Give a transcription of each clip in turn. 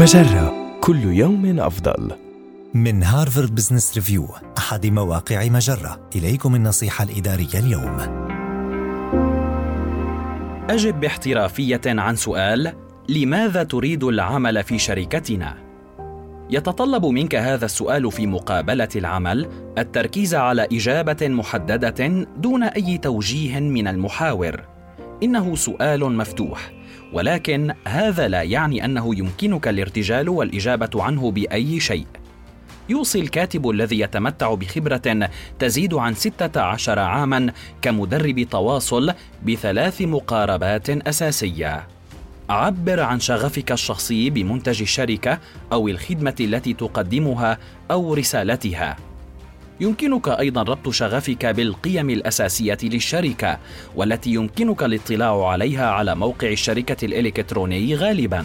مجرة كل يوم أفضل. من هارفارد بزنس ريفيو أحد مواقع مجرة إليكم النصيحة الإدارية اليوم أجب باحترافية عن سؤال لماذا تريد العمل في شركتنا؟ يتطلب منك هذا السؤال في مقابلة العمل التركيز على إجابة محددة دون أي توجيه من المحاور. إنه سؤال مفتوح ولكن هذا لا يعني أنه يمكنك الارتجال والإجابة عنه بأي شيء يوصي الكاتب الذي يتمتع بخبرة تزيد عن 16 عاما كمدرب تواصل بثلاث مقاربات أساسية. عبر عن شغفك الشخصي بمنتج الشركة أو الخدمة التي تقدمها أو رسالتها. يمكنك أيضا ربط شغفك بالقيم الأساسية للشركة والتي يمكنك الاطلاع عليها على موقع الشركة الإلكتروني غالبا.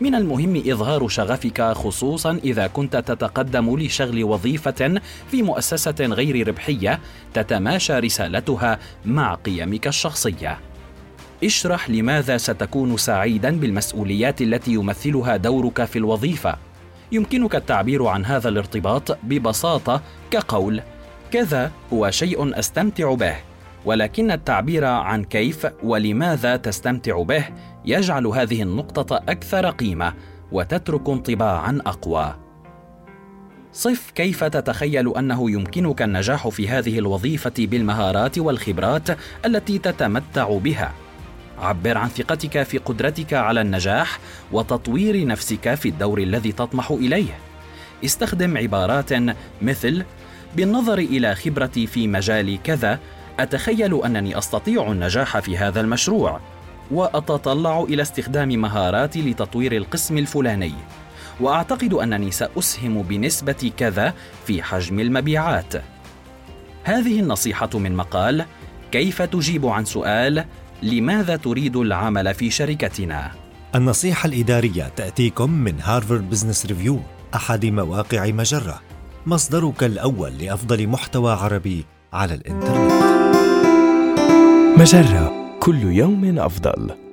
من المهم إظهار شغفك خصوصا إذا كنت تتقدم لشغل وظيفة في مؤسسة غير ربحية تتماشى رسالتها مع قيمك الشخصية. اشرح لماذا ستكون سعيدا بالمسؤوليات التي يمثلها دورك في الوظيفة. يمكنك التعبير عن هذا الارتباط ببساطة كقول كذا هو شيء أستمتع به ولكن التعبير عن كيف ولماذا تستمتع به يجعل هذه النقطة أكثر قيمة وتترك انطباعا أقوى. صف كيف تتخيل أنه يمكنك النجاح في هذه الوظيفة بالمهارات والخبرات التي تتمتع بها. عبر عن ثقتك في قدرتك على النجاح وتطوير نفسك في الدور الذي تطمح إليه. استخدم عبارات مثل بالنظر إلى خبرتي في مجال كذا أتخيل أنني أستطيع النجاح في هذا المشروع وأتطلع إلى استخدام مهاراتي لتطوير القسم الفلاني. وأعتقد أنني سأسهم بنسبة كذا في حجم المبيعات. هذه النصيحة من مقال كيف تجيب عن سؤال؟ لماذا تريد العمل في شركتنا؟ النصيحة الإدارية تأتيكم من هارفارد بزنس ريفيو أحد مواقع مجرة. مصدرك الأول لأفضل محتوى عربي على الإنترنت. مجرة كل يوم أفضل.